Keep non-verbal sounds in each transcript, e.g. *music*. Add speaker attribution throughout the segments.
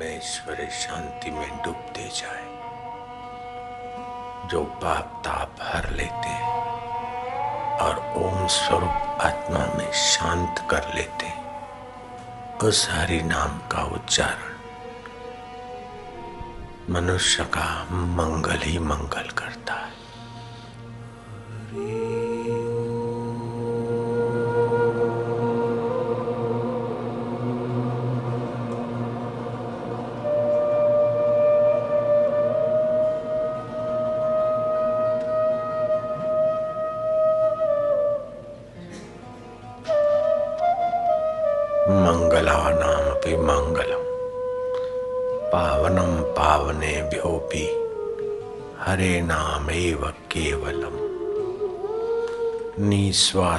Speaker 1: में ईश्वरी शांति में डूबते जाए। जो पाप ताप हर लेते हैं और ओम स्वरूप आत्मा में शांत कर लेते हैं। उस हरि नाम का उच्चारण, मनुष्य का मंगल ही मंगल करता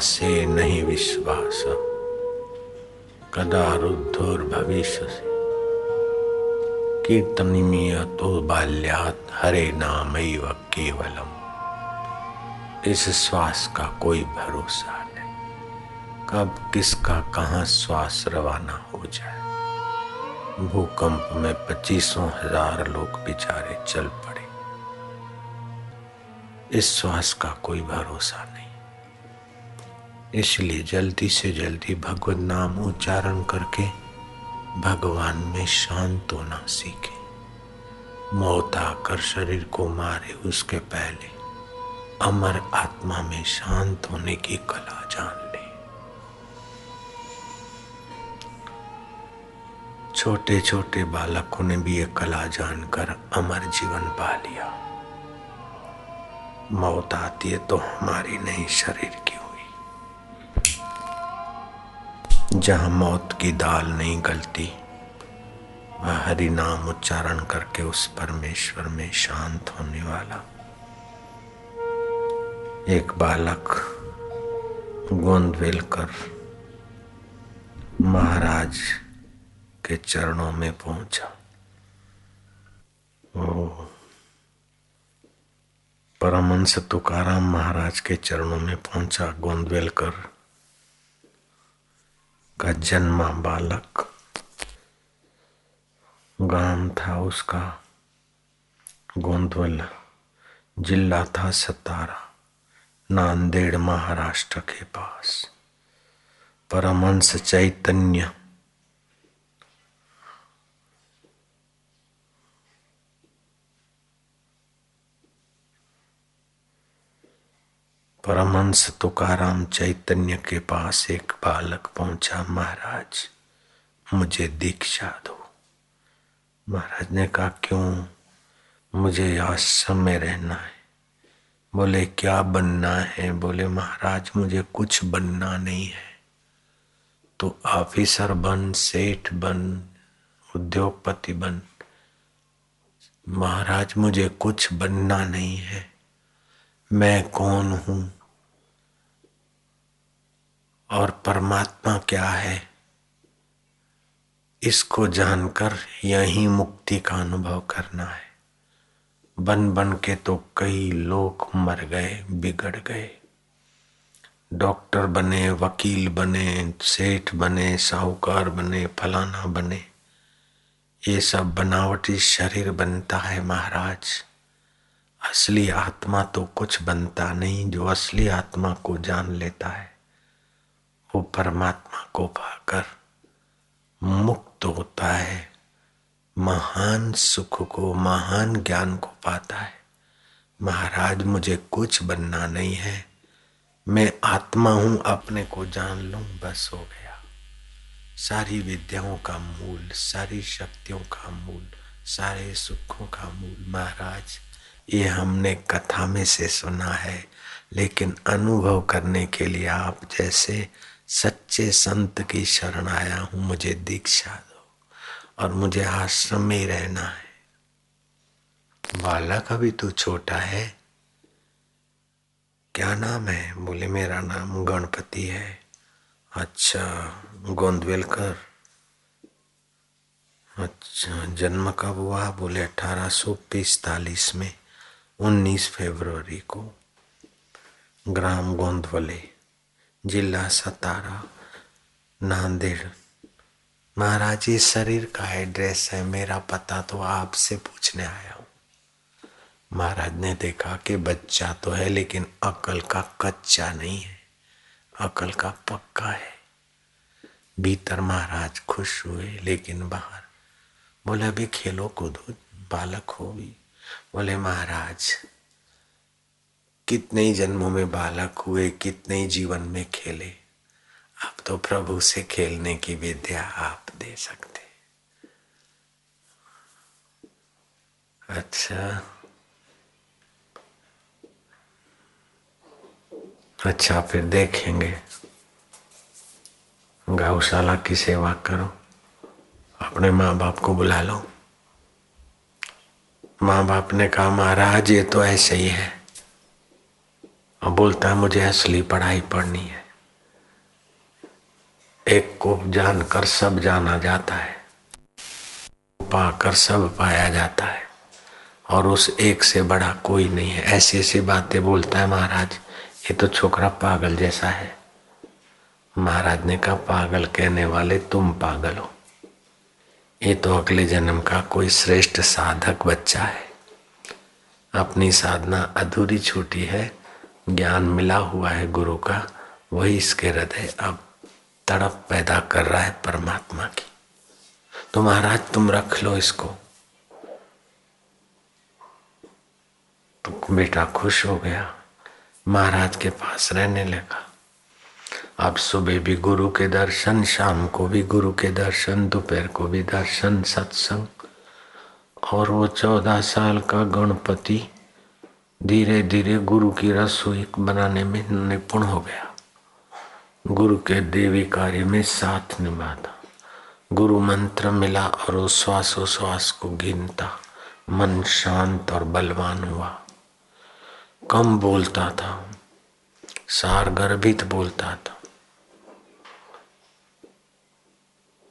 Speaker 1: निश्वासे नहीं विश्वास। कदा रुद्धोर्भविष्य कीर्तनीय तो बाल्यात हरे नाम केवलम। इस श्वास का कोई भरोसा नहीं। कब किसका कहाँ श्वास रवाना हो जाए? भूकंप में पच्चीसों हज़ार लोग बेचारे चल पड़े। इस श्वास का कोई भरोसा नहीं। इसलिए जल्दी से जल्दी भगवत नाम उच्चारण करके भगवान में शांत होना सीखे। मौत आकर शरीर को मारे उसके पहले अमर आत्मा में शांत होने की कला जान ले। छोटे छोटे बालकों ने भी ये कला जानकर अमर जीवन पा लिया। मौत आती है तो हमारी नहीं, शरीर जहाँ मौत की दाल नहीं गलती, वह हरि नाम उच्चारण करके उस परमेश्वर में शांत होने वाला। एक बालक गोंदवेलकर महाराज के चरणों में पहुँचा। ओ परमंश तुकाराम महाराज के चरणों में पहुँचा गोंदवेलकर का जन्मा बालक। गाँव था उसका, गोंदवल जिला था सतारा, नांदेड़ महाराष्ट्र के पास। परमंश चैतन्य परमहंस तुकाराम चैतन्य के पास एक बालक पहुँचा, महाराज, मुझे दीक्षा दो। महाराज ने कहा, क्यों? मुझे आश्रम में रहना है। बोले, क्या बनना है? बोले, महाराज, मुझे कुछ बनना नहीं है। तो ऑफिसर बन, सेठ बन, उद्योगपति बन। महाराज, मुझे कुछ बनना नहीं है। मैं कौन हूँ? और परमात्मा क्या है? इसको जानकर यही मुक्ति का अनुभव करना है। बन बन के तो कई लोग मर गए, बिगड़ गए। डॉक्टर बने, वकील बने, सेठ बने, साहूकार बने, फलाना बने। ये सब बनावटी शरीर बनता है महाराज। असली आत्मा तो कुछ बनता नहीं, जो असली आत्मा को जान लेता है। वो परमात्मा को पाकर मुक्त होता है, महान सुख को, महान ज्ञान को पाता है। महाराज, मुझे कुछ बनना नहीं है। मैं आत्मा हूँ, अपने को जान लूँ, बस हो गया। सारी विद्याओं का मूल, सारी शक्तियों का मूल, सारे सुखों का मूल, महाराज, ये हमने कथा में से सुना है। लेकिन अनुभव करने के लिए आप जैसे सच्चे संत की शरण आया हूँ, मुझे दीक्षा दो और मुझे आश्रम में रहना है। बालक अभी तो छोटा है। क्या नाम है? बोले, मेरा नाम गणपति है। अच्छा गोंदवेलकर। अच्छा जन्म कब हुआ? बोले, अठारह सौ पिस्तालीस में, उन्नीस फरवरी को। ग्राम गोंदवले। जिला सतारा, नांदेड़। महाराज, ये शरीर का एड्रेस है, मेरा पता तो आपसे पूछने आया हूँ। महाराज ने देखा कि बच्चा तो है, लेकिन अकल का कच्चा नहीं है। अकल का पक्का है। भीतर महाराज खुश हुए, लेकिन बाहर बोले, अभी खेलो कूदो, बालक हो भी बोले, महाराज कितने ही जन्मों में बालक हुए, कितने ही जीवन में खेले अब तो प्रभु से खेलने की विद्या आप दे सकते। अच्छा। अच्छा फिर देखेंगे। गौशाला की सेवा करो। अपने माँ बाप को बुला लो। माँ बाप ने कहा, महाराज, ये तो ऐसे ही है। और बोलता है, मुझे असली पढ़ाई पढ़नी है। एक को जानकर सब जाना जाता है। पाकर सब पाया जाता है। और उस एक से बड़ा कोई नहीं है। ऐसी ऐसी बातें बोलता है महाराज। ये तो छोकरा पागल जैसा है। महाराज ने कहा, पागल कहने वाले तुम पागल हो। ये तो अगले जन्म का कोई श्रेष्ठ साधक बच्चा है। अपनी साधना अधूरी छूटी है। ज्ञान मिला हुआ है गुरु का, वही इसके हृदय अब तड़प पैदा कर रहा है परमात्मा की। तो महाराज, तुम रख लो इसको। तो बेटा खुश हो गया, महाराज के पास रहने लगा। अब सुबह भी गुरु के दर्शन, शाम को भी गुरु के दर्शन, दोपहर को भी दर्शन, सत्संग। और वो चौदह साल का गणपति धीरे धीरे गुरु की रसोई बनाने में निपुण हो गया। गुरु के देवी कार्य में साथ निभाता। गुरु मंत्र मिला और श्वासोश्वास को गिनता। मन शांत और बलवान हुआ। कम बोलता था। सार गर्भित बोलता था।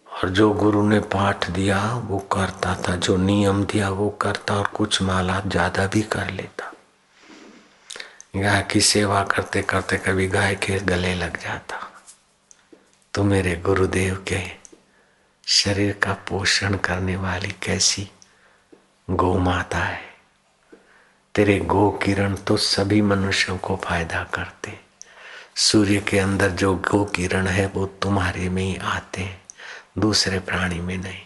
Speaker 1: और जो गुरु ने पाठ दिया, वो करता था। जो नियम दिया, वो करता। और कुछ माला ज़्यादा भी कर लेता। गाय की सेवा करते करते कभी गाय के गले लग जाता। तो मेरे गुरुदेव के शरीर का पोषण करने वाली कैसी गौ माता है। तेरे गो किरण तो सभी मनुष्यों को फ़ायदा करते। सूर्य के अंदर जो गो किरण है, वो तुम्हारे में ही आते हैं, दूसरे प्राणी में नहीं।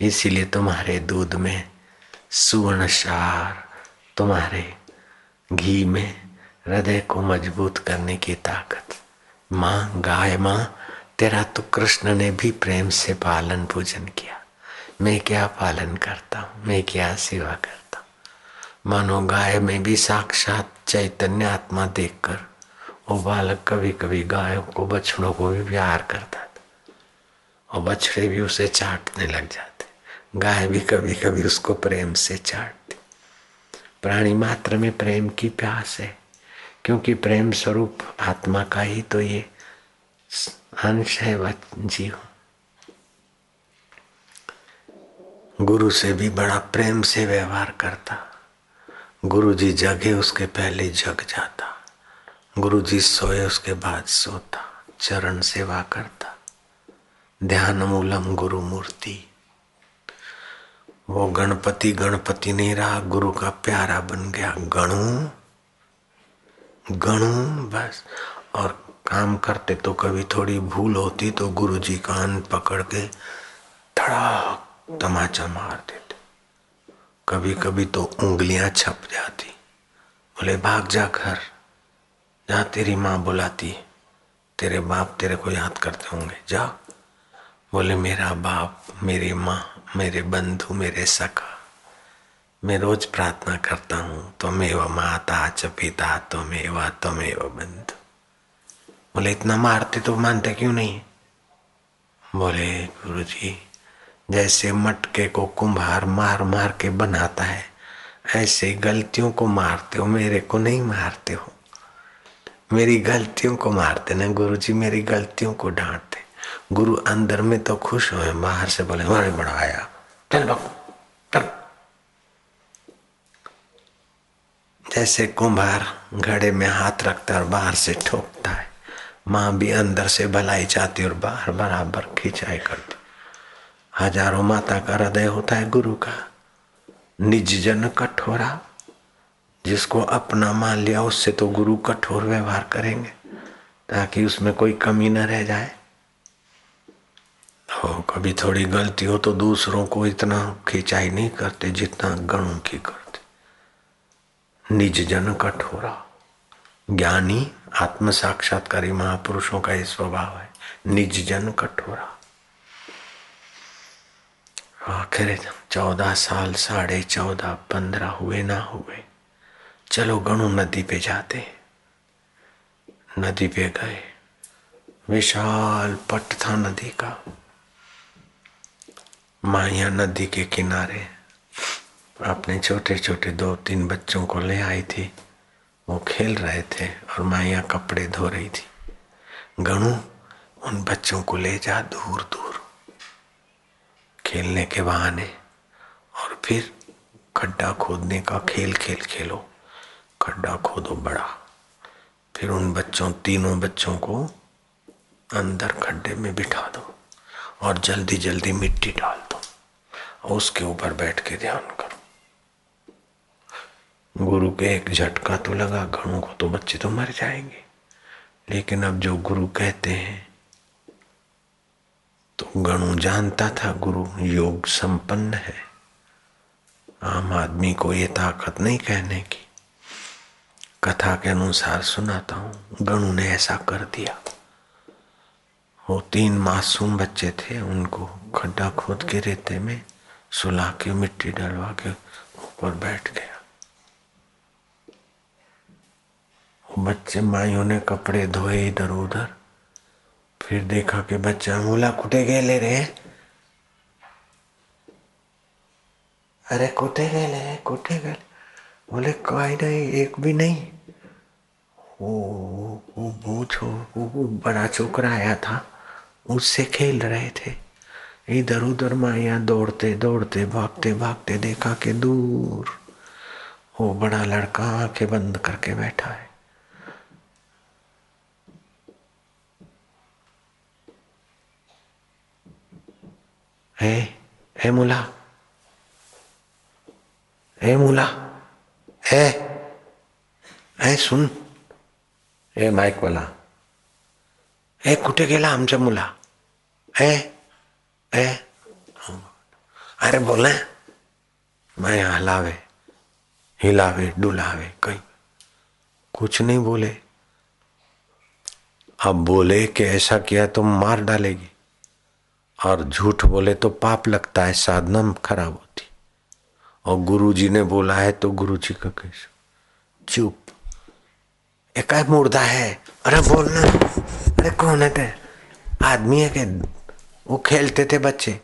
Speaker 1: इसीलिए तुम्हारे दूध में सुवर्ण सार तुम्हारे घी में हृदय को मज़बूत करने की ताकत। माँ गाय माँ, तेरा तो कृष्ण ने भी प्रेम से पालन पूजन किया। मैं क्या पालन करता हूँ? मैं क्या सेवा करता हूँ? मानो गाय में भी साक्षात चैतन्य आत्मा देखकर वो बालक कभी कभी गायों को, बछड़ों को भी प्यार करता था और बछड़े भी उसे चाटने लग जाते गाय भी कभी कभी उसको प्रेम से चाटती प्राणी मात्र में प्रेम की प्यास है। क्योंकि प्रेम स्वरूप आत्मा का ही तो ये अंश है जीव। गुरु से भी बड़ा प्रेम से व्यवहार करता। गुरु जी जगे, उसके पहले जग जाता। गुरु जी सोए, उसके बाद सोता। चरण सेवा करता। ध्यान मूलम गुरु मूर्ति। वो गणपति गणपति नहीं रहा। गुरु का प्यारा बन गया गणु। गणू बस। और काम करते तो कभी थोड़ी भूल होती तो गुरु जी कान पकड़ के धड़ा तमाचा मार देते। कभी कभी तो उंगलियाँ छप जाती। बोले, भाग जा घर। जा तेरी माँ बुलाती, तेरे बाप तेरे को याद करते होंगे। जा। बोले, मेरा बाप, मेरी माँ, मेरे बंधु, मेरे सखा मैं रोज प्रार्थना करता हूँ त्वमेव माता च पिता त्वमेव त्वमेव बंधु। बोले, इतना मारते तो मानते क्यों नहीं? बोले गुरु जी जैसे मटके को कुम्हार मार मार के बनाता है, ऐसे गलतियों को मारते हो, मेरे को नहीं मारते हो। मेरी गलतियों को मारते ना गुरु जी मेरी गलतियों को डांटते। गुरु अंदर में तो खुश हो, बाहर से बोले बड़े बड़ा आया चल बाबू जैसे कुंभार घड़े में हाथ रखता और बाहर से ठोकता है। माँ भी अंदर से भलाई चाहती और बाहर बराबर खिंचाई करती हज़ारों माता का हृदय होता है गुरु का। निज जन कठोरा, जिसको अपना मान लिया, उससे तो गुरु कठोर व्यवहार करेंगे, ताकि उसमें कोई कमी न रह जाए। हो, कभी थोड़ी गलती हो तो दूसरों को इतना खिंचाई नहीं करते जितना गणों की करते निज जन कठोरा ज्ञानी आत्म साक्षात्कारी महापुरुषों का ये स्वभाव है। निज जन कठोरा आखिर चौदह साल, साढ़े चौदह, पंद्रह हुए ना हुए। चलो गणु नदी पे जाते नदी पे गए। विशाल पट था नदी का। माया नदी के किनारे। अपने छोटे छोटे दो तीन बच्चों को ले आई थी। वो खेल रहे थे और माया कपड़े धो रही थी। गणु, उन बच्चों को ले जा दूर दूर खेलने के बहाने और फिर खड्डा खोदने का खेल खेल। खेलो खड्डा खोदो बड़ा। फिर उन बच्चों, तीनों बच्चों को अंदर खड्डे में बिठा दो और जल्दी जल्दी मिट्टी डाल दो। उसके ऊपर बैठ के ध्यान करो। गुरु के एक झटका तो लगा गणों को तो बच्चे तो मर जाएँगे। लेकिन अब जो गुरु कहते हैं तो गणु जानता था गुरु योग संपन्न है। आम आदमी को ये ताकत नहीं कहने की। कथा के अनुसार सुनाता हूँ, गणु ने ऐसा कर दिया। वो तीन मासूम बच्चे थे, उनको खड्डा खोद के रेते में सुला के मिट्टी डलवा के ऊपर बैठ गया। बच्चे माइयों ने कपड़े धोए इधर उधर। फिर देखा कि बच्चा मूला कुटे गए ले रहे अरे कुटे गए ले कुटे गए। बोले कोई नहीं एक भी नहीं। वो वो वो, वो, वो बड़ा छोकरा आया था उससे खेल रहे थे। इधर उधर माया दौड़ते दौड़ते भागते भागते देखा कि दूर वो बड़ा लड़का आँखें बंद करके बैठा है। है है मुला है मुला है है सुन हे माईक वाला हे कुठे गेला आमच्या मुला है ए अरे बोले मैं हलावे हिलावे डुलावे कहीं कुछ नहीं बोले अब बोले कि ऐसा किया तो मार डालेगी और झूठ बोले तो पाप लगता है, साधना खराब होती। और गुरु जी ने बोला है तो गुरु जी का कैसे? चुप। एक मुर्दा है। अरे बोलना अरे कौन है आदमी है के वो खेलते थे बच्चे।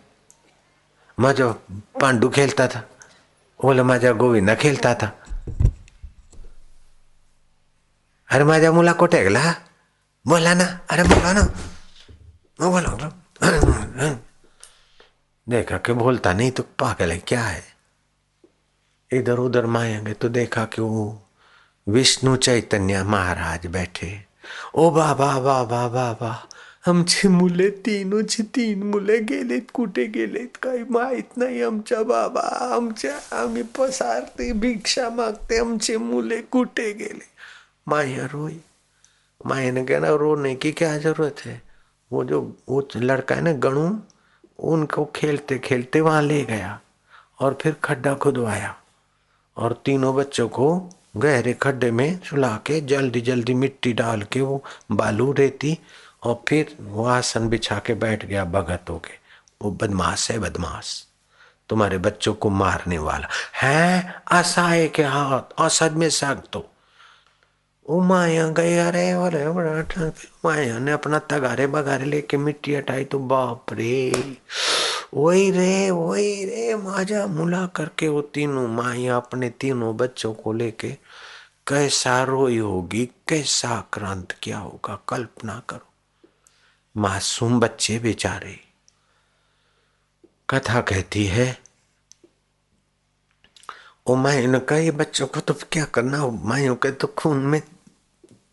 Speaker 1: मजो पांडू खेलता था, बोले माझा गोविंदा खेलता था। अरे माझा मुला कोठे गेला बोला ना। अरे बोला ना। वो बोला *coughs* देखा कि बोलता नहीं तो पागल है, क्या है? इधर उधर माएँगे तो देखा कि वो विष्णु चैतन्य महाराज बैठे। ओ बाबा बाबा बाबा आमचे मुले तीनोचे तीन मुले गेलेत कुठे गेलेत, काही माहित नाही आमच्या बाबा, आमच्या आम्ही पसारते, भिक्षा मागते आमचे मुले कुठे गेले। माया रोई माया ने कहना रोने की क्या ज़रूरत है? वो जो, वो लड़का है ना गणु, उनको खेलते खेलते वहाँ ले गया और फिर खड्डा खुदवाया और तीनों बच्चों को गहरे खड्डे में सुला के जल्दी जल्दी मिट्टी डाल के वो बालू रेती और फिर वो आसन बिछा के बैठ गया भगत होके वो बदमाश है, बदमाश। तुम्हारे बच्चों को मारने वाला। है असाए के हाथ असद में सग तो वो माया अरे अरे बड़ा माया ने अपना तगारे बगारे लेके मिट्टी हटाई तो बाप रे। वही रे वही रे, माजा मुला करके वो तीनों माया अपने तीनों बच्चों को लेके। कैसा रोई होगी, कैसा आक्रांत क्या होगा, कल्पना करो। मासूम बच्चे बेचारे। कथा कहती है ओ मायन का ये बच्चों को तो क्या करना मायों के तो खून में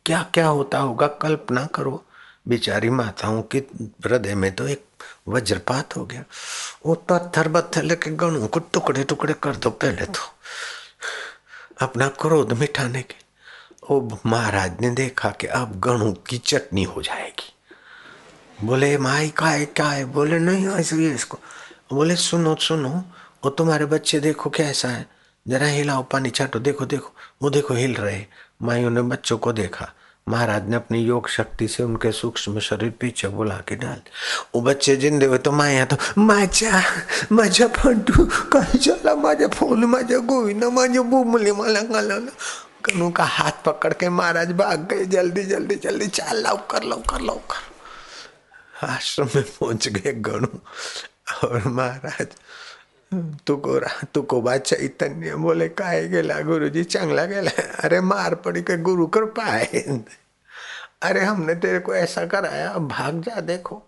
Speaker 1: क्या क्या होता होगा, कल्पना करो। बेचारी माताओं के हृदय में तो एक वज्रपात हो गया। वो पत्थर बत्थर लेके गणों को टुकड़े टुकड़े कर दो पहले तो। अपना क्रोध मिटाने के। वो महाराज ने देखा कि अब गणों की चटनी हो जाएगी। बोले, माई का है क्या? है बोले, नहीं, ऐसे इसको। बोले, सुनो सुनो वो तुम्हारे बच्चे देखो कैसा है। जरा हिलाओ, पानी चाटो देखो देखो, वो देखो हिल रहे माइयों ने बच्चों को देखा। महाराज ने अपनी योग शक्ति से उनके सूक्ष्म शरीर पीछे बुला के डाल। वो बच्चे जिंदे हुए तो माया तो माझ्या माझ्या फंटू काय माझ्या फ़ोन माझ्या गोविंद माझ्या बुमले, मला घालवलं कनू का हाथ पकड़ के महाराज भाग गए। जल्दी जल्दी जल्दी, चाल लाओ, कर लाओ, कर लवकर लवकर आश्रम में पहुँच गए गणु और महाराज। तुको तुकोबा चैतन्य बोले काय गेला गुरुजी? चांगला गेला? अरे मार पड़ी के गुरु कृपा है। अरे हमने तेरे को ऐसा कराया भाग जा, देखो।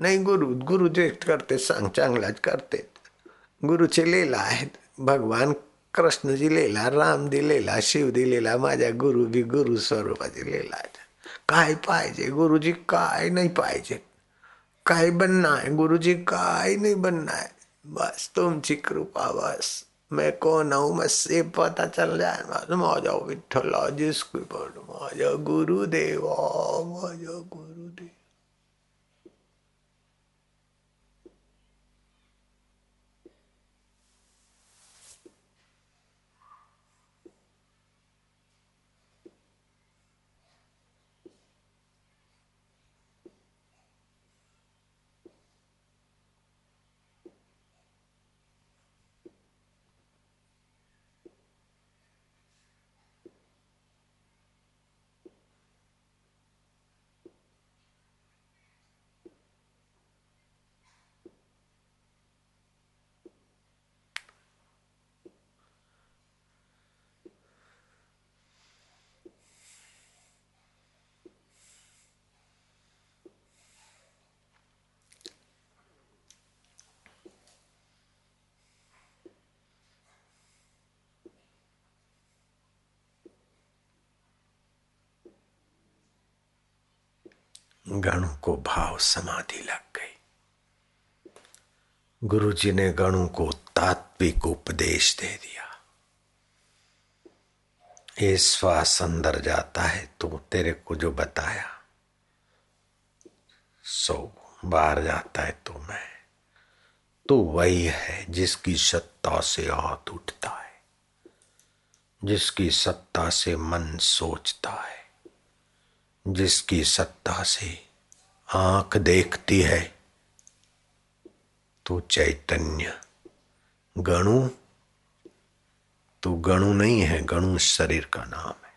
Speaker 1: नहीं गुरु गुरु जे करते, सांग चांगलाच करते। गुरुचे लीला आहेत भगवान कृष्णजी लिहिला राम दिलेला शिव दिलेला माझ्या गुरु बी गुरु स्वरूपाची लिहिला काय पाहिजे गुरुजी? काय नाही पाहिजे? काय बनना है गुरुजी? काय नहीं बनना है? बस तुम ची कृपा बस। मैं कौन हूँ से पता चल जाए। मौजा विठल जिसको मौजा गुरुदेव मौजा गुरुदेव। गणों को भाव समाधि लग गई। गुरु जी ने गणों को तात्विक उपदेश दे दिया। ये श्वास अंदर जाता है तो तेरे को जो बताया, सो बाहर जाता है तो मैं। तो वही है जिसकी सत्ता से हाथ उठता है, जिसकी सत्ता से मन सोचता है। जिसकी सत्ता से आँख देखती है तो चैतन्य गणु, तू गणु नहीं है, गणु शरीर का नाम है।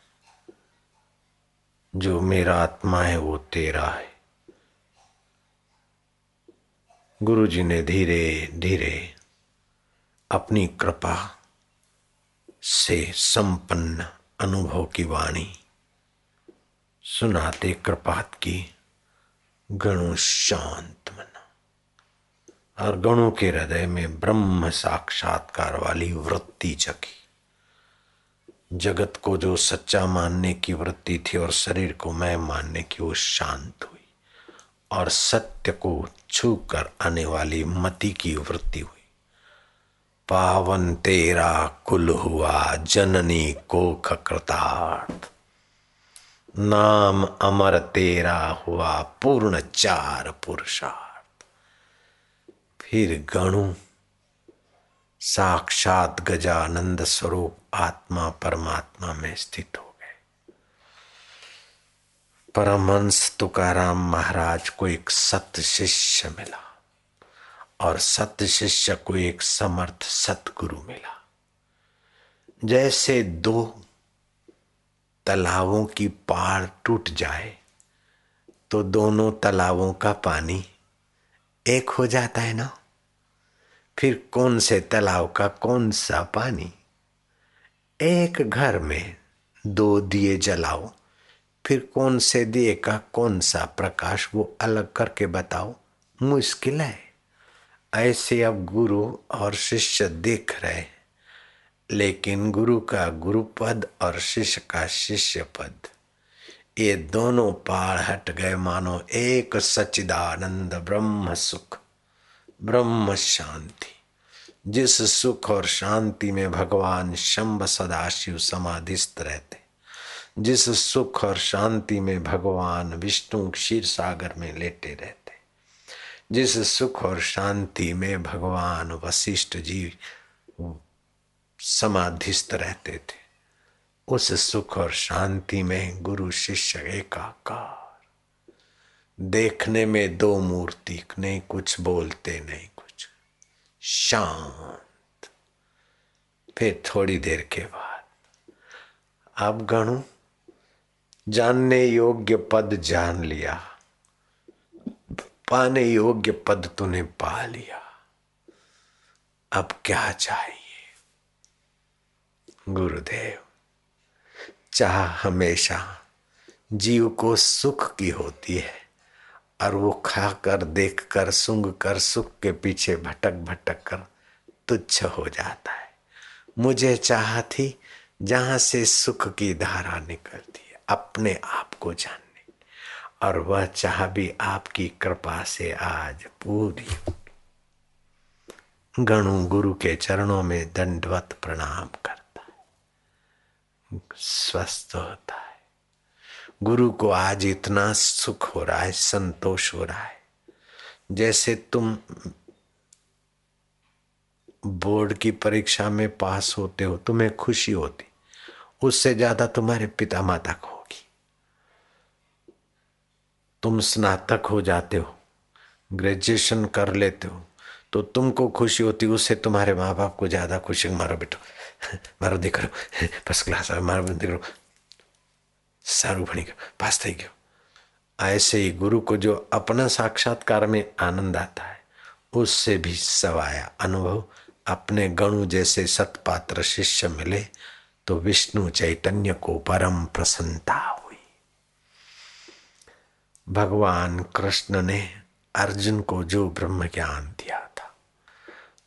Speaker 1: जो मेरा आत्मा है, वो तेरा है। गुरु जी ने धीरे धीरे अपनी कृपा से संपन्न अनुभव की वाणी सुनाते कृपात की गणु शांत मना। और गणों के हृदय में ब्रह्म साक्षात्कार वाली वृत्ति जगी। जगत को जो सच्चा मानने की वृत्ति थी और शरीर को मैं मानने की वो शांत हुई और सत्य को छू कर आने वाली मति की वृत्ति हुई। पावन तेरा कुल हुआ, जननी को खकृतार्थ नाम अमर तेरा हुआ पूर्ण चार पुरुषार्थ। फिर गणु, साक्षात गजानंद स्वरूप आत्मा परमात्मा में स्थित हो गए। परमहंस तुकाराम महाराज को एक सत्य शिष्य मिला और सत्य शिष्य को एक समर्थ सतगुरु मिला। जैसे दो तालाबों की पार टूट जाए तो दोनों तालाबों का पानी एक हो जाता है ना? फिर कौन से तालाब का कौन सा पानी? एक घर में दो दिए जलाओ, फिर कौन से दिए का कौन सा प्रकाश वो अलग करके बताओ, मुश्किल है। ऐसे अब गुरु और शिष्य देख रहे लेकिन गुरु का गुरु पद और शिष्य का शिष्य पद ये दोनों पार हट गए मानो एक सचिदानंद ब्रह्म सुख, ब्रह्म शांति। जिस सुख और शांति में भगवान शंभ सदाशिव समाधिस्थ रहते, जिस सुख और शांति में भगवान विष्णु क्षीर सागर में लेटे रहते, जिस सुख और शांति में भगवान वशिष्ठ जी समाधिस्थ रहते थे। उस सुख और शांति में गुरु शिष्य एकाकार। देखने में दो मूर्ति नहीं कुछ बोलते नहीं कुछ। शांत। फिर थोड़ी देर के बाद अब गणु, जानने योग्य पद जान लिया। पाने योग्य पद तूने पा लिया। अब क्या चाहिए? गुरुदेव चाह हमेशा जीव को सुख की होती है और वो खाकर, देखकर सुंग कर सुख के पीछे भटक भटक कर तुच्छ हो जाता है। मुझे चाह थी जहाँ से सुख की धारा निकलती है, अपने आप को जानने। और वह चाह भी आपकी कृपा से आज पूरी गणु गुरु के चरणों में दंडवत प्रणाम कर स्वस्थ होता है। गुरु को आज इतना सुख हो रहा है, संतोष हो रहा है। जैसे तुम बोर्ड की परीक्षा में पास होते हो, तुम्हें खुशी होती, उससे ज़्यादा तुम्हारे पिता माता को होगी। तुम स्नातक हो जाते हो, ग्रेजुएशन कर लेते हो तो तुमको खुशी होती, उससे तुम्हारे माँ बाप को ज़्यादा खुशी मारो बेटो। મારો દીકરો ફર્સ્ટ ક્લાસ આવે મારો દીકરો सारू भणी गयो पास थी गयो ऐसे ही गुरु को जो अपना साक्षात्कार में आनंद आता है उससे भी सवाया अनुभव अपने गणु जैसे सतपात्र शिष्य मिले तो विष्णु चैतन्य को परम प्रसन्नता हुई भगवान कृष्ण ने अर्जुन को जो ब्रह्म ज्ञान दिया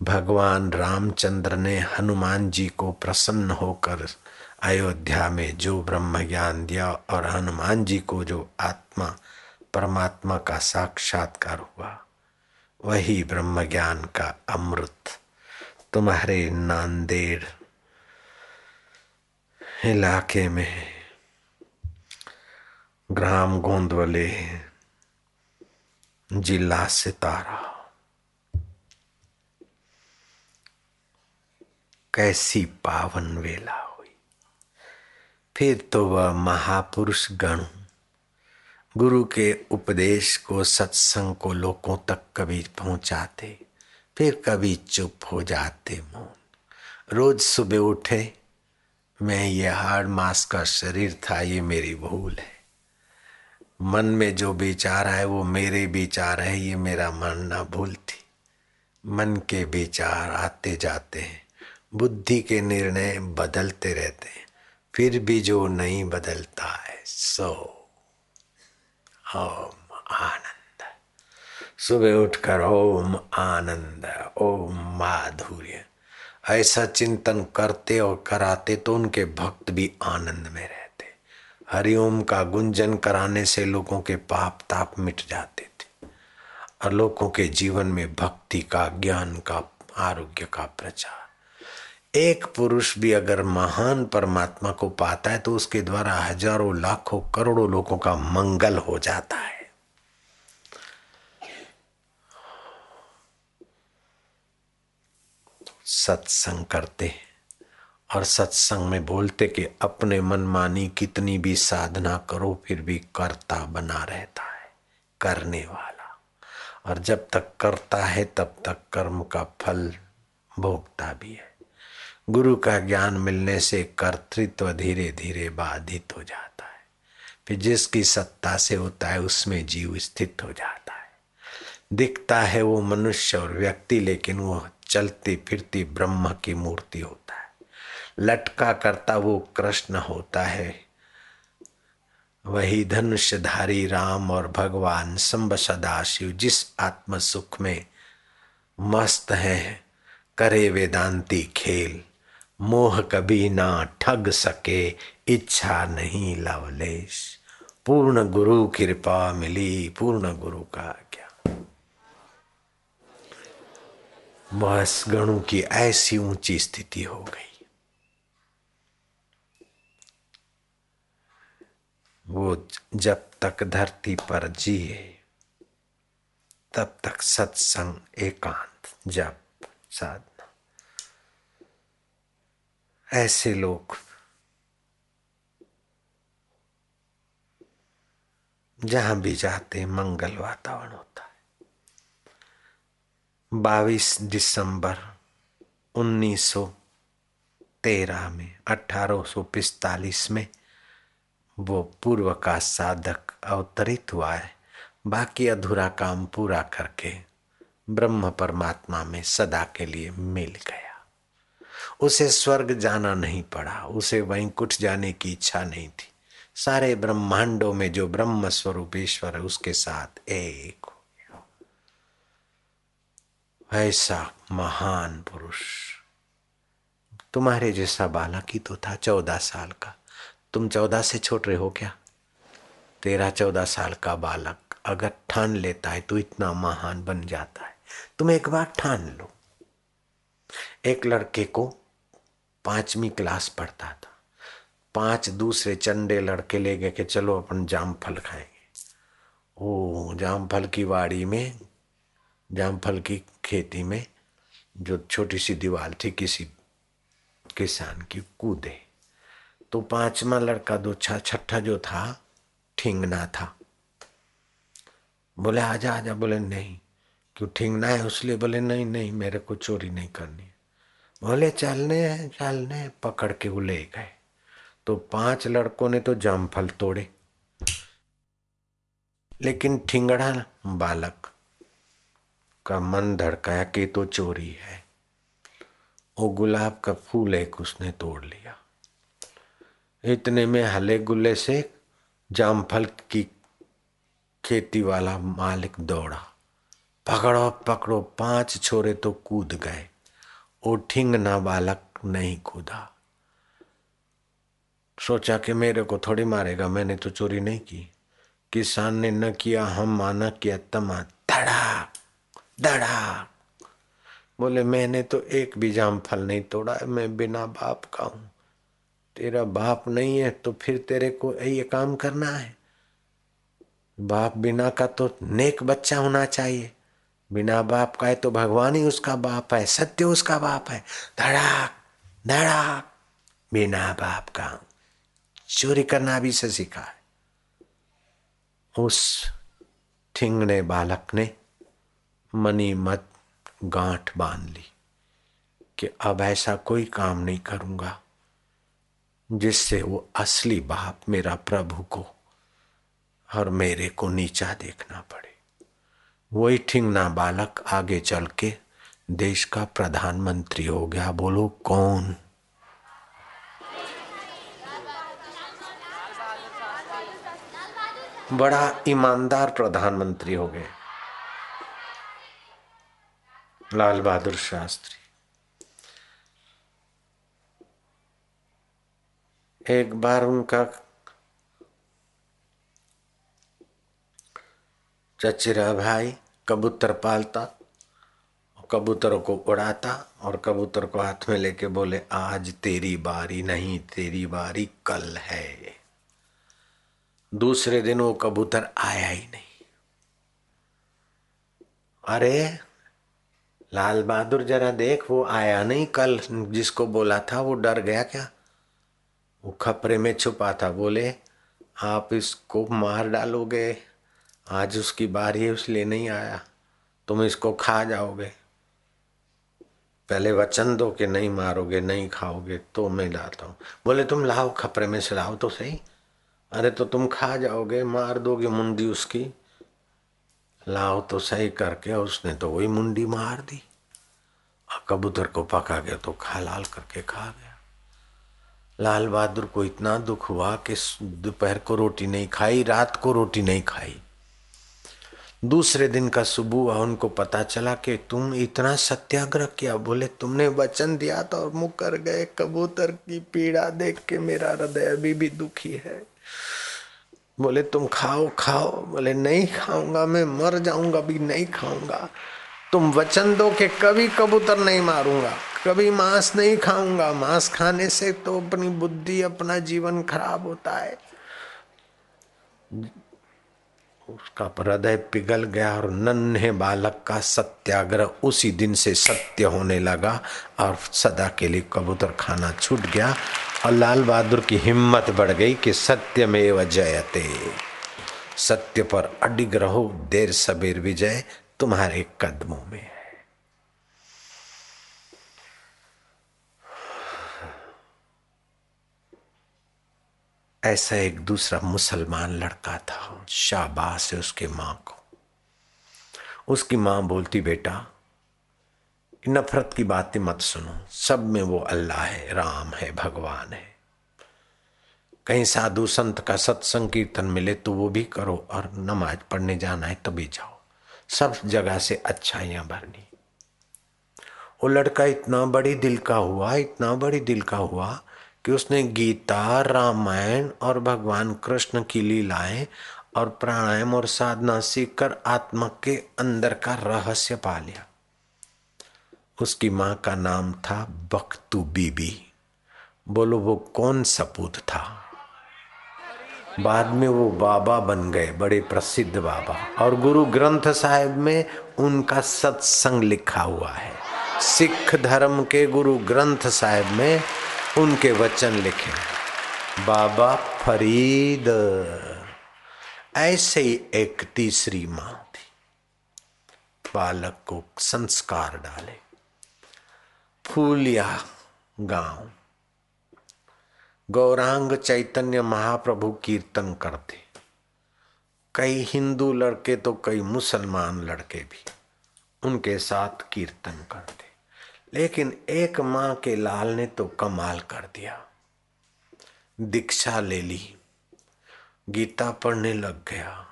Speaker 1: भगवान रामचंद्र ने हनुमान जी को प्रसन्न होकर अयोध्या में जो ब्रह्म ज्ञान दिया और हनुमान जी को जो आत्मा, परमात्मा का साक्षात्कार हुआ, वही ब्रह्म ज्ञान का अमृत। तुम्हारे नांदेड़ इलाके में ग्राम गोंदवले, जिला सितारा। कैसी पावन वेला हुई। फिर तो वह महापुरुष गण। गुरु के उपदेश को सत्संग को लोगों तक कभी पहुंचाते, फिर कभी चुप हो जाते मौन। रोज सुबह उठे, मैं ये हार्ड मास का शरीर था, ये मेरी भूल है। मन में जो विचार है वो मेरे विचार है, ये मेरा मानना भूल थी मन के विचार आते जाते हैं। बुद्धि के निर्णय बदलते रहते हैं। फिर भी जो नहीं बदलता है, सो ओम आनंद। सुबह उठकर ओम आनंद, ओम माधुर्य। ऐसा चिंतन करते और कराते तो उनके भक्त भी आनंद में रहते। हरिओम का गुंजन कराने से लोगों के पाप ताप मिट जाते थे। और लोगों के जीवन में भक्ति का, ज्ञान का, आरोग्य का प्रचार। एक पुरुष भी अगर महान परमात्मा को पाता है तो उसके द्वारा हज़ारों, लाखों, करोड़ों लोगों का मंगल हो जाता है। सत्संग करते और सत्संग में बोलते कि अपने मनमानी कितनी भी साधना करो, फिर भी कर्ता बना रहता है, करने वाला। और जब तक करता है, तब तक कर्म का फल भोगता भी है। गुरु का ज्ञान मिलने से कर्तृत्व धीरे धीरे बाधित हो जाता है। फिर जिसकी सत्ता से होता है, उसमें जीव स्थित हो जाता है। दिखता है वो मनुष्य और व्यक्ति, लेकिन वो चलती फिरती ब्रह्म की मूर्ति होता है। लटका करता वो कृष्ण होता है। वही धनुषधारी राम और भगवान संब सदाशिव जिस आत्म सुख में मस्त है, करे वेदांती खेल। मोह कभी ना ठग सके, इच्छा नहीं लवलेश। पूर्ण गुरु कृपा मिली, पूर्ण गुरु का क्या? बस गणु की ऐसी ऊँची स्थिति हो गई। वो जब तक धरती पर जिए, तब तक सत्संग एकांत जप साधना ऐसे लोग। जहाँ भी जाते मंगल वातावरण होता है। बाईस दिसंबर उन्नीस सौ तेरह में, अठारह सौ पिस्तालीस में वो पूर्व का साधक अवतरित हुआ है। बाकी अधूरा काम पूरा करके ब्रह्म परमात्मा में सदा के लिए मिल गया। उसे स्वर्ग जाना नहीं पड़ा, उसे वैंकुट जाने की इच्छा नहीं थी। सारे ब्रह्मांडों में जो ब्रह्म स्वरूप ईश्वर है, उसके साथ एक हो ऐसा महान पुरुष। तुम्हारे जैसा बालक ही तो था चौदह साल का। तुम चौदह से छोट रहे हो क्या? तेरह चौदह साल का बालक अगर ठान लेता है तो इतना महान बन जाता है। तुम एक बार ठान लो। एक लड़के को पांचवी क्लास पढ़ता था। पाँच दूसरे चंडे लड़के ले गए कि चलो अपन जाम फल खाएँगे। ओ, जाम फल की वाड़ी में, जाम फल की खेती में जो छोटी सी दीवार थी किसी किसान की कूदे। तो पांचवा लड़का दो छठा जो था, ठिंगना था। बोले, आजा आजा। बोले, नहीं, क्यों ठिंगना है उसलिए? बोले, नहीं नहीं, मेरे को चोरी नहीं करनी बोले, चलने हैं, चलने पकड़ के वो ले गए। तो पाँच लड़कों ने तो जामफल तोड़े। लेकिन ठिंगड़ा बालक का मन धड़काया कि तो चोरी है। वो गुलाब का फूल एक उसने तोड़ लिया। इतने में हले गुल्ले से जामफल की खेती वाला मालिक दौड़ा। पकड़ो पकड़ो, पाँच छोरे तो कूद गए। वो ठिंग ना बालक नहीं कूदा। सोचा कि मेरे को थोड़ी मारेगा, मैंने तो चोरी नहीं की। किसान ने न किया, हम माना किया तमा धड़ा धड़ा। बोले, मैंने तो एक भी जाम फल नहीं तोड़ा है मैं बिना बाप का हूँ। तेरा बाप नहीं है तो फिर तेरे को ये काम करना है। बाप बिना का तो नेक बच्चा होना चाहिए। बिना बाप का है तो भगवान ही उसका बाप है, सत्य उसका बाप है। धड़ाक धड़ाक, बिना बाप का। चोरी करना भी से सीखा है। उस ठिंगने बालक ने मनी मत गांठ बाँध ली कि अब ऐसा कोई काम नहीं करूँगा जिससे वो असली बाप मेरा प्रभु को और मेरे को नीचा देखना पड़े। वही ठिंगना बालक आगे चल के देश का प्रधानमंत्री हो गया। बोलो, कौन? बड़ा ईमानदार प्रधानमंत्री हो गए। लाल बहादुर शास्त्री। एक बार उनका चचेरा भाई कबूतर पालता, कबूतरों को उड़ाता और कबूतर को हाथ में लेके बोले, आज तेरी बारी नहीं, तेरी बारी कल है। दूसरे दिन वो कबूतर आया ही नहीं। अरे, लाल बहादुर जरा देख, वो आया नहीं कल। जिसको बोला था वो डर गया क्या? वो खपरे में छुपा था। बोले, आप इसको मार डालोगे? आज उसकी बारी है इसलिए नहीं आया। तुम इसको खा जाओगे। पहले वचन दो कि नहीं मारोगे, नहीं खाओगे तो मैं डालता हूँ। बोले, तुम लाओ, खपरे में से लाओ तो सही। अरे तो तुम खा जाओगे, मार दोगे मुंडी उसकी। लाओ तो सही करके उसने तो वही मुंडी मार दी। और कबूतर को पका गया तो खा, लाल करके खा गया। लाल बहादुर को इतना दुख हुआ कि दोपहर को रोटी नहीं खाई, रात को रोटी नहीं खाई। दूसरे दिन का सुबह उनको पता चला कि तुम इतना सत्याग्रह किया। बोले, तुमने वचन दिया था और मुकर गए। कबूतर की पीड़ा देख के मेरा हृदय अभी भी दुखी है। बोले, तुम खाओ खाओ। बोले, नहीं खाऊँगा मैं, मर जाऊँगा भी नहीं खाऊँगा। तुम वचन दो कि कभी कबूतर नहीं मारूँगा, कभी मांस नहीं खाऊँगा। मांस खाने से तो अपनी बुद्धि, अपना जीवन खराब होता है। उसका हृदय पिघल गया और नन्हे बालक का सत्याग्रह उसी दिन से सत्य होने लगा और सदा के लिए कबूतर खाना छूट गया और लाल बहादुर की हिम्मत बढ़ गई कि सत्य में जयते। सत्य पर अडिग रहो, देर सबेर विजय, तुम्हारे कदमों में। ऐसा एक दूसरा मुसलमान लड़का था, शाबाश है उसके माँ को। उसकी माँ बोलती, बेटा, नफरत की बातें मत सुनो, सब में वो अल्लाह है, राम है, भगवान है। कहीं साधु संत का सत्संग कीर्तन मिले तो वो भी करो और नमाज़ पढ़ने जाना है तभी जाओ। सब जगह से अच्छाइयाँ भरनी। वो लड़का इतना बड़ी दिल का हुआ, इतना बड़ी दिल का हुआ कि उसने गीता, रामायण और भगवान कृष्ण की लीलाएँ और प्राणायाम और साधना सीखकर आत्मा के अंदर का रहस्य पा लिया। उसकी माँ का नाम था बख्तू बीबी। बोलो, वो कौन सपूत था? बाद में वो बाबा बन गए, बड़े प्रसिद्ध बाबा। और गुरु ग्रंथ साहिब में उनका सत्संग लिखा हुआ है। सिख धर्म के गुरु ग्रंथ साहिब में उनके वचन लिखे। बाबा फरीद, ऐसे ही एक तीसरी माँ थी। बालक को संस्कार डाले। फूलिया गाँव। गौरांग चैतन्य महाप्रभु कीर्तन करते। कई हिंदू लड़के तो कई मुसलमान लड़के भी उनके साथ कीर्तन करते। लेकिन एक माँ के लाल ने तो कमाल कर दिया। दीक्षा ले ली। गीता पढ़ने लग गया।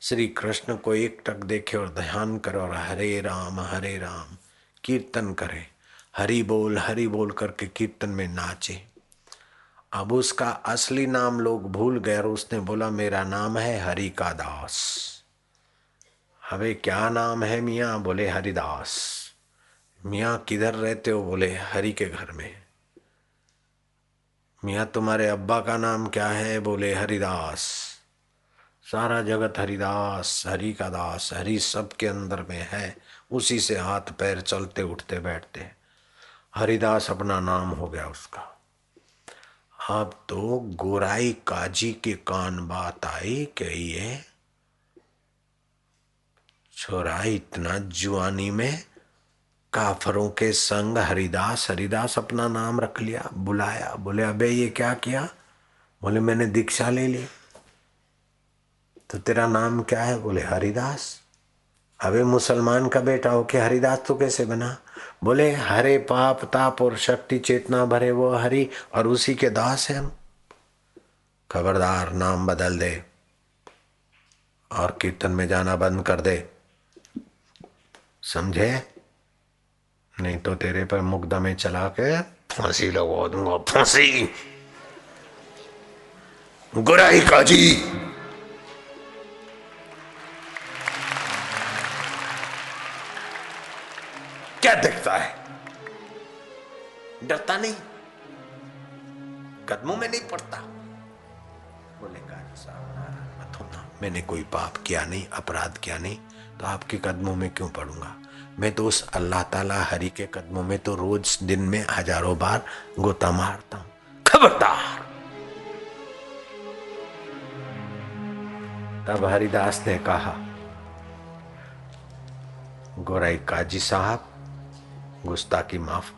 Speaker 1: श्री कृष्ण को एक टक देखे और ध्यान करे और हरे राम हरे राम, कीर्तन करे। हरि बोल हरि बोल करके कीर्तन में नाचे। अब उसका असली नाम लोग भूल गए और उसने बोला, मेरा नाम है हरि का दास हवे क्या नाम है मियाँ? बोले, हरिदास। मियाँ किधर रहते हो बोले, हरि के घर में। मियाँ तुम्हारे अब्बा का नाम क्या है बोले, हरिदास। सारा जगत हरिदास, हरि का दास, हरि सबके अंदर में है, उसी से हाथ पैर चलते, उठते, बैठते। हरिदास अपना नाम हो गया उसका। अब तो गोराई काजी के कान बात आई कि ये छोरा इतना जुआनी में काफरों के संग हरिदास हरिदास अपना नाम रख लिया, बुलाया। बोले, अबे, ये क्या किया? बोले, मैंने दीक्षा ले ली। तो तेरा नाम क्या है? बोले, हरिदास। अबे, मुसलमान का बेटा हो के हरिदास तो कैसे बना? बोले, हरे पाप, ताप और शक्ति चेतना भरे वो हरि और उसी के दास हैं हम। खबरदार, नाम बदल दे और कीर्तन में जाना बंद कर दे। समझे? नहीं तो तेरे पर मुकदमे चला के फांसी लगवा दूँगा, फांसी। गुराई काजी। क्या देखता है? डरता नहीं। कदमों में नहीं पड़ता। बोले मत होना। मैंने कोई पाप किया नहीं, अपराध किया नहीं तो आपके कदमों में क्यों पड़ूँगा? मैं तो उस अल्लाह ताला हरि के कदमों में तो रोज दिन में हज़ारों बार गोता मारता हूँ। खबरदार। तब हरिदास ने कहा, गोराई काजी साहब, गुस्ताखी माफ़।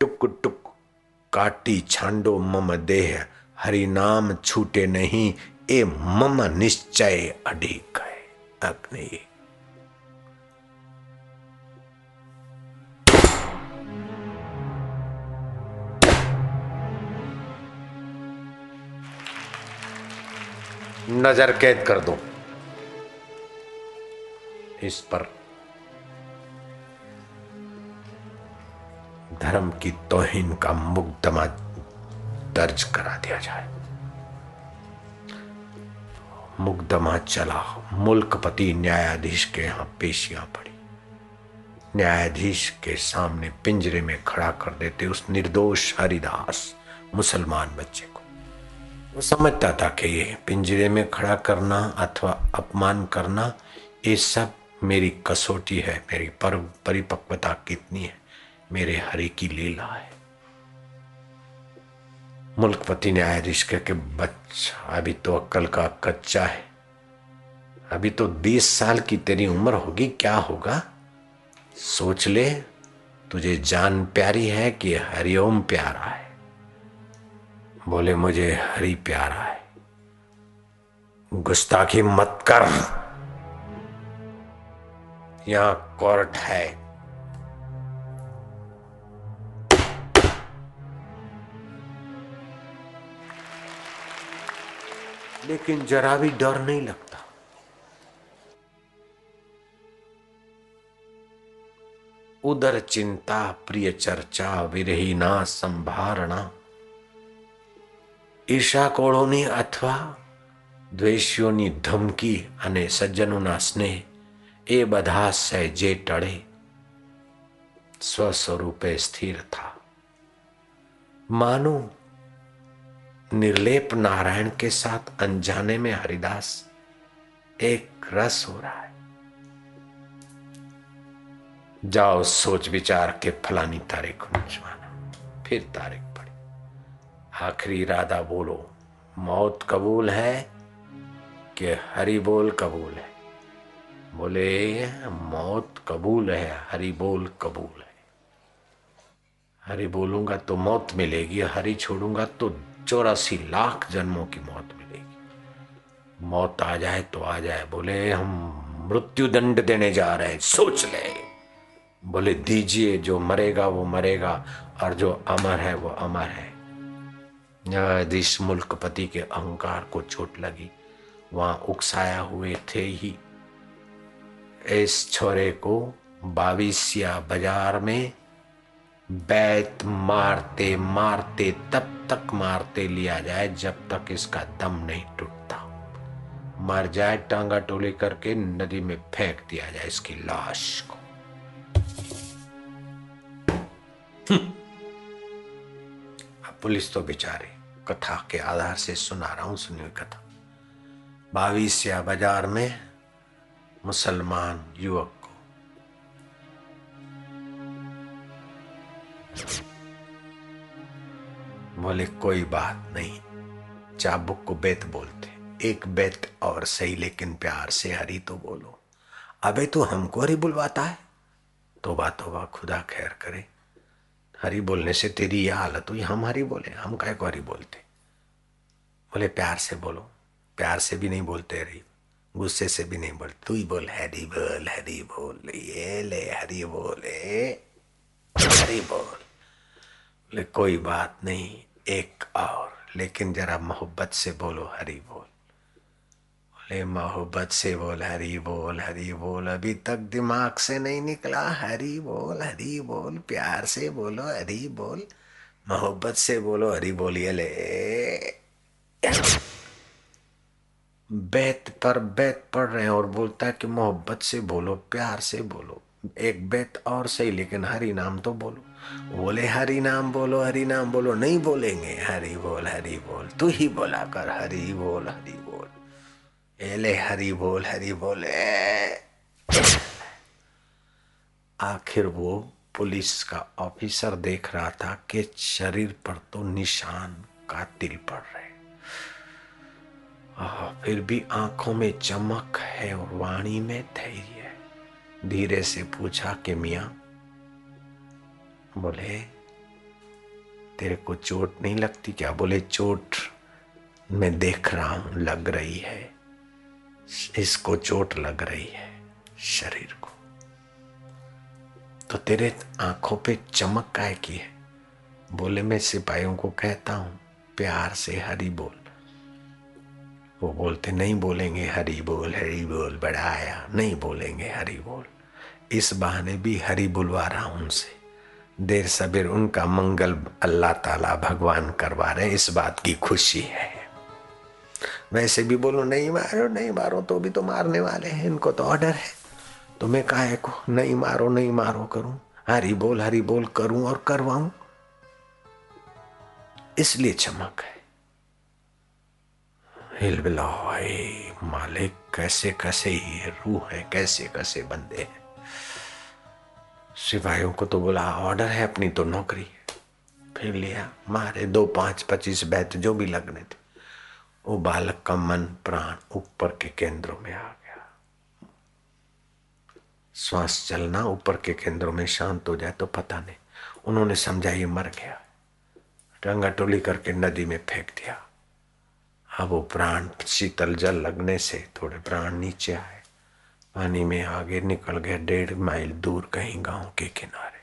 Speaker 1: टुक टुक काटी छांडो मम देह, हरि नाम छूटे नहीं, ए मम निश्चय अडिक है अग्नि। नज़र कैद कर दो। इस पर धर्म की तोहिन का मुकदमा दर्ज करा दिया जाए। मुकदमा चला। मुल्कपति न्यायाधीश के यहाँ पेशियाँ पड़ी। न्यायाधीश के सामने पिंजरे में खड़ा कर देते उस निर्दोष हरिदास, मुसलमान बच्चे को। वो समझता था कि ये पिंजरे में खड़ा करना अथवा अपमान करना, ये सब मेरी कसौटी है, मेरी पर परिपक्वता कितनी है, मेरे हरि की लीला है। मुल्कपति न्यायाधीश कह के, बच्चा, अभी तो अक्कल का कच्चा है। अभी तो बीस साल की तेरी उम्र होगी, क्या होगा? सोच ले, तुझे जान प्यारी है कि हरिओम प्यारा है। बोले, मुझे हरि प्यारा है। गुस्ताखी मत कर। यहाँ कोर्ट है। लेकिन जरा भी डर नहीं लगता उदर चिंता प्रिय चर्चा विरहीना संभारणा ઈર્ષા કોળોની અથવા દ્વેષીઓની ધમકી અને સજ્જનોના સ્નેહ એ બધા સહેજે ટળે स्वस्वरूपे स्थिर था मानो निर्लेप नारायण के साथ अनजाने में हरिदास एक रस हो रहा है। जाओ, सोच विचार के फलानी तारीख को फिर तारीख पड़ी। आखिरी इरादा बोलो, मौत कबूल है कि हरि बोल कबूल है? बोले, मौत कबूल है हरि बोल कबूल है। हरि बोलूँगा तो मौत मिलेगी, हरि छोड़ूँगा तो चौरासी लाख जन्मों की मौत मिलेगी। मौत आ जाए तो आ जाए, बोले, हम मृत्यु दंड देने जा रहे हैं, सोच ले। बोले, दीजिए, जो मरेगा, वो मरेगा, और जो अमर है, वो अमर है। न्यायाधीश मुल्कपति के अहंकार को चोट लगी। वहाँ उकसाया हुए थे ही। इस छोरे को बाविसिया बाज़ार में बैत मारते मारते तब तक मारते लिया जाए जब तक इसका दम नहीं टूटता। मर जाए टांगा टोली करके नदी में फेंक दिया जाए इसकी लाश को। अब पुलिस तो बेचारे कथा के आधार से सुना रहा हूँ, सुनी हुई कथा। बाविसिया बाज़ार में मुसलमान युवक बोले, कोई बात नहीं। चाबुक को बेत बोलते एक बेत और सही लेकिन प्यार से हरी तो बोलो। अबे तू हमको हरी बुलवाता है? तो तोबा तोबा खुदा खैर करे। हरी बोलने से तेरी यह हालत हुई, हम हरी बोले, हम काय को हरी बोलते? बोले, प्यार से बोलो। प्यार से भी नहीं बोलते हरी, गुस्से से भी नहीं बोलते। तू ही बोल, हरी बोल हरी बोल, ये ले, हरी बोले हरी बोल। बोले, कोई बात नहीं, एक और। लेकिन जरा मोहब्बत से बोलो, हरी बोल। बोले, मोहब्बत से बोल, हरी बोल हरी बोल। अभी तक दिमाग से नहीं निकला, हरी बोल हरी बोल। प्यार से बोलो, हरी बोल। मोहब्बत से बोलो, हरी बोल, ये ले। बैत पर बैत पढ़ रहे हैं और बोलता है कि मोहब्बत से बोलो, प्यार से बोलो। एक बैत और सही, लेकिन हरी नाम तो बोलो। बोले, हरि नाम बोलो, हरि नाम बोलो। नहीं बोलेंगे, हरि बोल हरि बोल। तू ही बोला कर, हरि बोल हरि बोल। एले हरि बोल हरि बोल। आखिर वो पुलिस का ऑफिसर देख रहा था कि शरीर पर तो निशान का तिल पड़ रहे फिर भी आँखों में चमक है और वाणी में धैर्य धीरे से पूछा कि, मिया बोले, तेरे को चोट नहीं लगती क्या? बोले, चोट मैं देख रहा हूँ, लग रही है। इसको चोट लग रही है, शरीर को। तो तेरे आँखों पे चमक काय की है? बोले, मैं सिपाहियों को कहता हूँ, प्यार से हरी बोल। वो बोलते, नहीं बोलेंगे हरी बोल हरी बोल, बड़ा आया, नहीं बोलेंगे हरी बोल। इस बहाने भी हरी बुलवा रहा हूँ उनसे। देर सबेर उनका मंगल अल्लाह ताला भगवान करवा रहे इस बात की खुशी है। वैसे भी बोलो, नहीं मारो नहीं मारो तो भी तो मारने वाले हैं। इनको तो ऑर्डर है। तो मैं काहे को? नहीं मारो नहीं मारो करूँ। हरी बोल हरी बोल करूँ और करवाऊं। इसलिए चमक है। हिल बिलाओ मालिक कैसे कैसे ये रूह है कैसे कैसे बंदे हैं। सिपाहियों को तो बोला, ऑर्डर है अपनी तो नौकरी है। फिर लिया, मारे दो पाँच पच्चीस बैत जो भी लगने थे। वो बालक का मन प्राण ऊपर के केंद्रों में आ गया। श्वास चलना ऊपर के केंद्रों में शांत हो जाए तो पता नहीं, उन्होंने समझा ये मर गया। टंगा टोली करके नदी में फेंक दिया। अब वो प्राण शीतल जल लगने से थोड़े प्राण नीचे आए। पानी में आगे निकल गए डेढ़ माइल दूर कहीं गाँव के किनारे।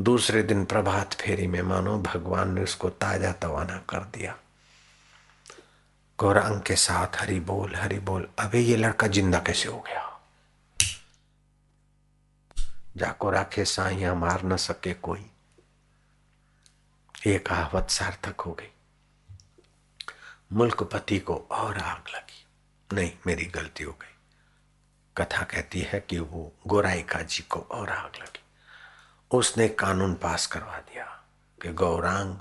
Speaker 1: दूसरे दिन प्रभात फेरी में मानो भगवान ने उसको ताज़ा तवाना कर दिया। गौरांग के साथ हरी बोल हरी बोल, अबे ये लड़का ज़िंदा कैसे हो गया? जाको राखे साइया मार न सके कोई। ये कहावत सार्थक हो गई। मुल्कपति को और आग लगी। नहीं, मेरी गलती हो गई। कथा कहती है कि वो गोराइका जी को और आग लगी। उसने कानून पास करवा दिया कि गौरांग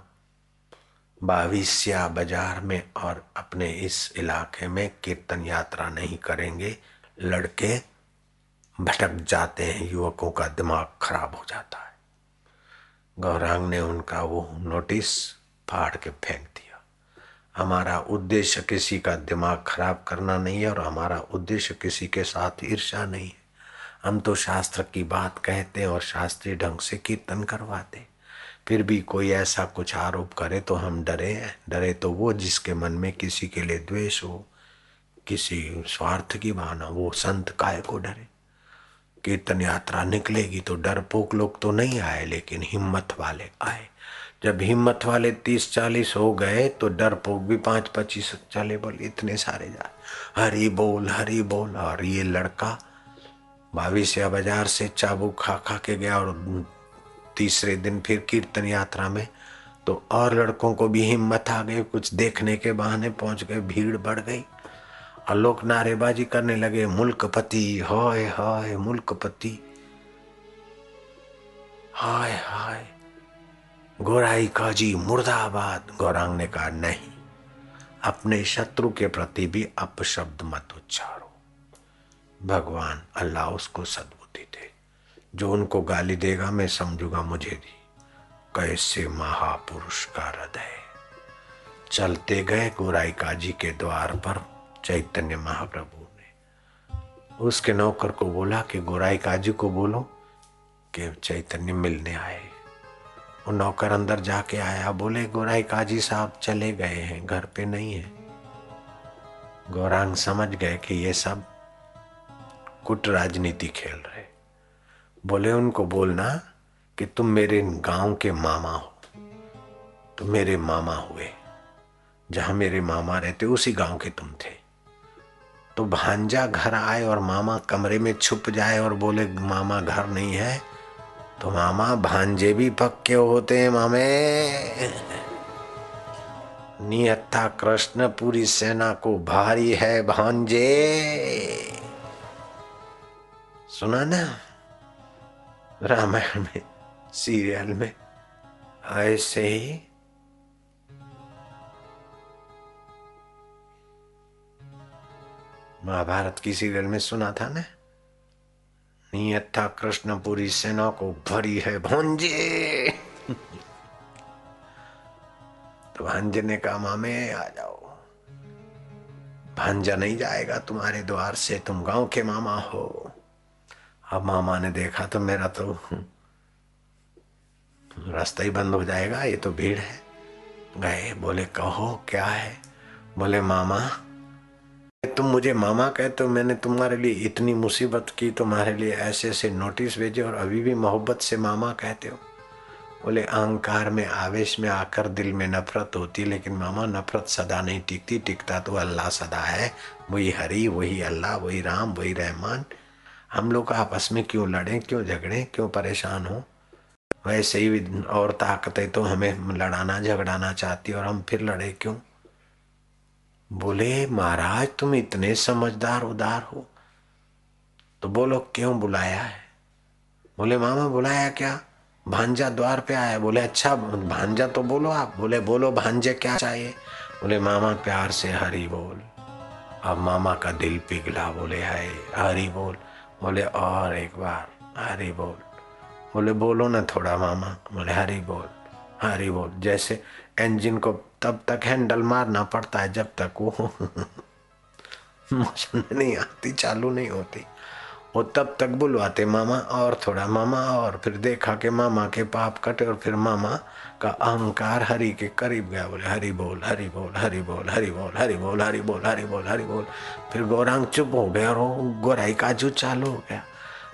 Speaker 1: बाविसिया बाज़ार में और अपने इस इलाके में कीर्तन यात्रा नहीं करेंगे। लड़के भटक जाते हैं, युवकों का दिमाग खराब हो जाता है। गौरांग ने उनका वो नोटिस फाड़ के फेंक दिया। हमारा उद्देश्य किसी का दिमाग खराब करना नहीं है और हमारा उद्देश्य किसी के साथ ईर्षा नहीं है। हम तो शास्त्र की बात कहते और शास्त्रीय ढंग से कीर्तन करवाते फिर भी कोई ऐसा कुछ आरोप करे तो हम डरे हैं। डरे तो वो जिसके मन में किसी के लिए द्वेष हो, किसी स्वार्थ की भावना वो संत काय को डरे। कीर्तन यात्रा निकलेगी तो डर डरपोक लोग तो नहीं आए, लेकिन हिम्मत वाले आए। जब हिम्मत वाले तीस चालीस हो गए तो डरपोक भी पाँच पच्चीस चले बोले, इतने सारे जा। हरी बोल हरी बोल, और ये लड़का बाविसिया बाज़ार से चाबू खा खा के गया, और तीसरे दिन फिर कीर्तन यात्रा में तो और लड़कों को भी हिम्मत आ गई, कुछ देखने के बहाने पहुँच गए, भीड़ बढ़ गई। और लोग नारेबाजी करने लगे, मुल्कपति, हाय हाय, मुल्कपति। हाय हाय। गोराई काजी मुर्दाबाद गौरांग ने कहा नहीं। अपने शत्रु के प्रति भी अपशब्द मत उच्चारो। भगवान अल्लाह उसको सद्बुद्धि दे। जो उनको गाली देगा, मैं समझूँगा मुझे दी कैसे महापुरुष का हृदय। चलते गए गोराई काजी के द्वार पर चैतन्य महाप्रभु ने। उसके नौकर को बोला कि, गोराई काजी को बोलो कि चैतन्य मिलने आए। वो नौकर अंदर जाके आया, बोले, गोराई काजी साहब चले गए हैं, घर पे नहीं है। गौरांग समझ गए कि ये सब कुट राजनीति खेल रहे। बोले, उनको बोलना कि तुम मेरे गाँव के मामा हो। तो मेरे मामा हुए। जहाँ मेरे मामा रहते, उसी गाँव के तुम थे। तो भांजा घर आए और मामा कमरे में छुप जाए और बोले, मामा घर नहीं है तो मामा भांजे भी पक्के होते हैं मामे? नियत कृष्ण पूरी सेना को भारी है भांजे। सुना ना? रामायण में, सीरियल में, ऐसे ही। महाभारत की सीरियल में सुना था ना? था कृष्णपुरी सेना को भरी है भोंजे। *laughs* तो भांजे ने कहा, मामे, आ जाओ। भांजा नहीं जाएगा तुम्हारे द्वार से, तुम गाँव के मामा हो। अब मामा ने देखा तो मेरा तो *laughs* रास्ता ही बंद हो जाएगा, ये तो भीड़ है। गए, बोले, कहो, क्या है? बोले, मामा तुम मुझे मामा कहते हो मैंने तुम्हारे लिए इतनी मुसीबत की, तुम्हारे लिए ऐसे ऐसे नोटिस भेजे और अभी भी मोहब्बत से मामा कहते हो। बोले, अहंकार में, आवेश में आकर दिल में नफरत होती, लेकिन मामा नफरत सदा नहीं टिकती। टिकता तो अल्लाह सदा है। वही हरी, वही अल्लाह, वही राम, वही रहमान। हम लोग आपस में क्यों लड़े, क्यों झगड़े, क्यों परेशान हो? वैसे ही और ताकतें तो हमें लड़ाना, झगड़ाना चाहती और हम फिर लड़े क्यों? बोले, महाराज, तुम इतने समझदार, उदार हो। तो बोलो, क्यों बुलाया है? बोले, मामा, बुलाया क्या? भांजा द्वार पे आया बोले अच्छा भांजा तो बोलो आप। बोले, बोलो, भांजे क्या चाहिए? बोले, मामा, प्यार से हरी बोल। अब मामा का दिल पिघला। बोले है हरी बोल। बोले, और एक बार, हरी बोल। बोले, बोलो ना थोड़ा, मामा। बोले, हरी बोल। हरी बोल जैसे इंजन को तब तक हैंडल मारना पड़ता है जब तक वो *laughs* मोशन नहीं आती, चालू नहीं होती। वो तब तक बुलवाते, मामा और थोड़ा, मामा और, फिर देखा कि मामा के पाप कटे और फिर मामा का अहंकार हरि के करीब गया, बोले, हरि बोल हरि बोल हरि बोल हरि बोल हरि बोल हरि बोल हरि बोल हरि बोल। फिर गौरांग चुप हो गया और गोराई काजू चालू हो गया।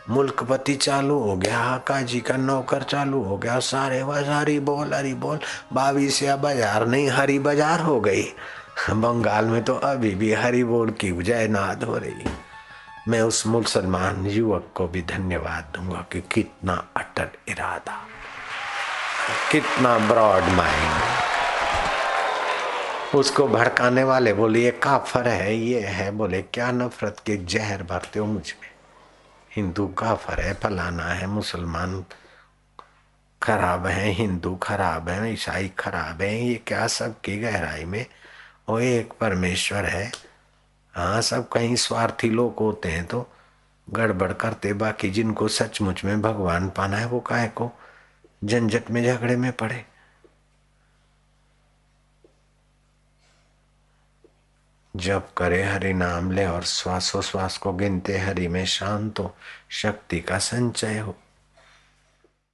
Speaker 1: मुल्कपति चालू हो गया हाका जी का नौकर चालू हो गया, सारे बस हरी बोल हरी बोल। बावीस या बाज़ार नहीं, हरी बाज़ार हो गई। बंगाल में तो अभी भी हरी बोल की जयनाद हो रही। मैं उस मुसलमान युवक को भी धन्यवाद दूँगा कि कितना अटल इरादा, कितना ब्रॉड माइंड उसको भड़काने वाले बोले ये काफर है, ये है। बोले, क्या नफरत के जहर भरते हो मुझमें? हिंदू काफर है फलाना है, मुसलमान खराब है, हिंदू खराब है, ईसाई खराब है, ये क्या सब की गहराई में? वो एक परमेश्वर है। हाँ सब कहीं स्वार्थी लोग होते हैं तो गड़बड़ करते बाकी जिनको सचमुच में भगवान पाना है, वो काहे को? झंझट में, झगड़े में पड़े। जब करे हरि नाम ले और श्वासोश्वास को गिनते हरि में शांत हो शक्ति का संचय हो।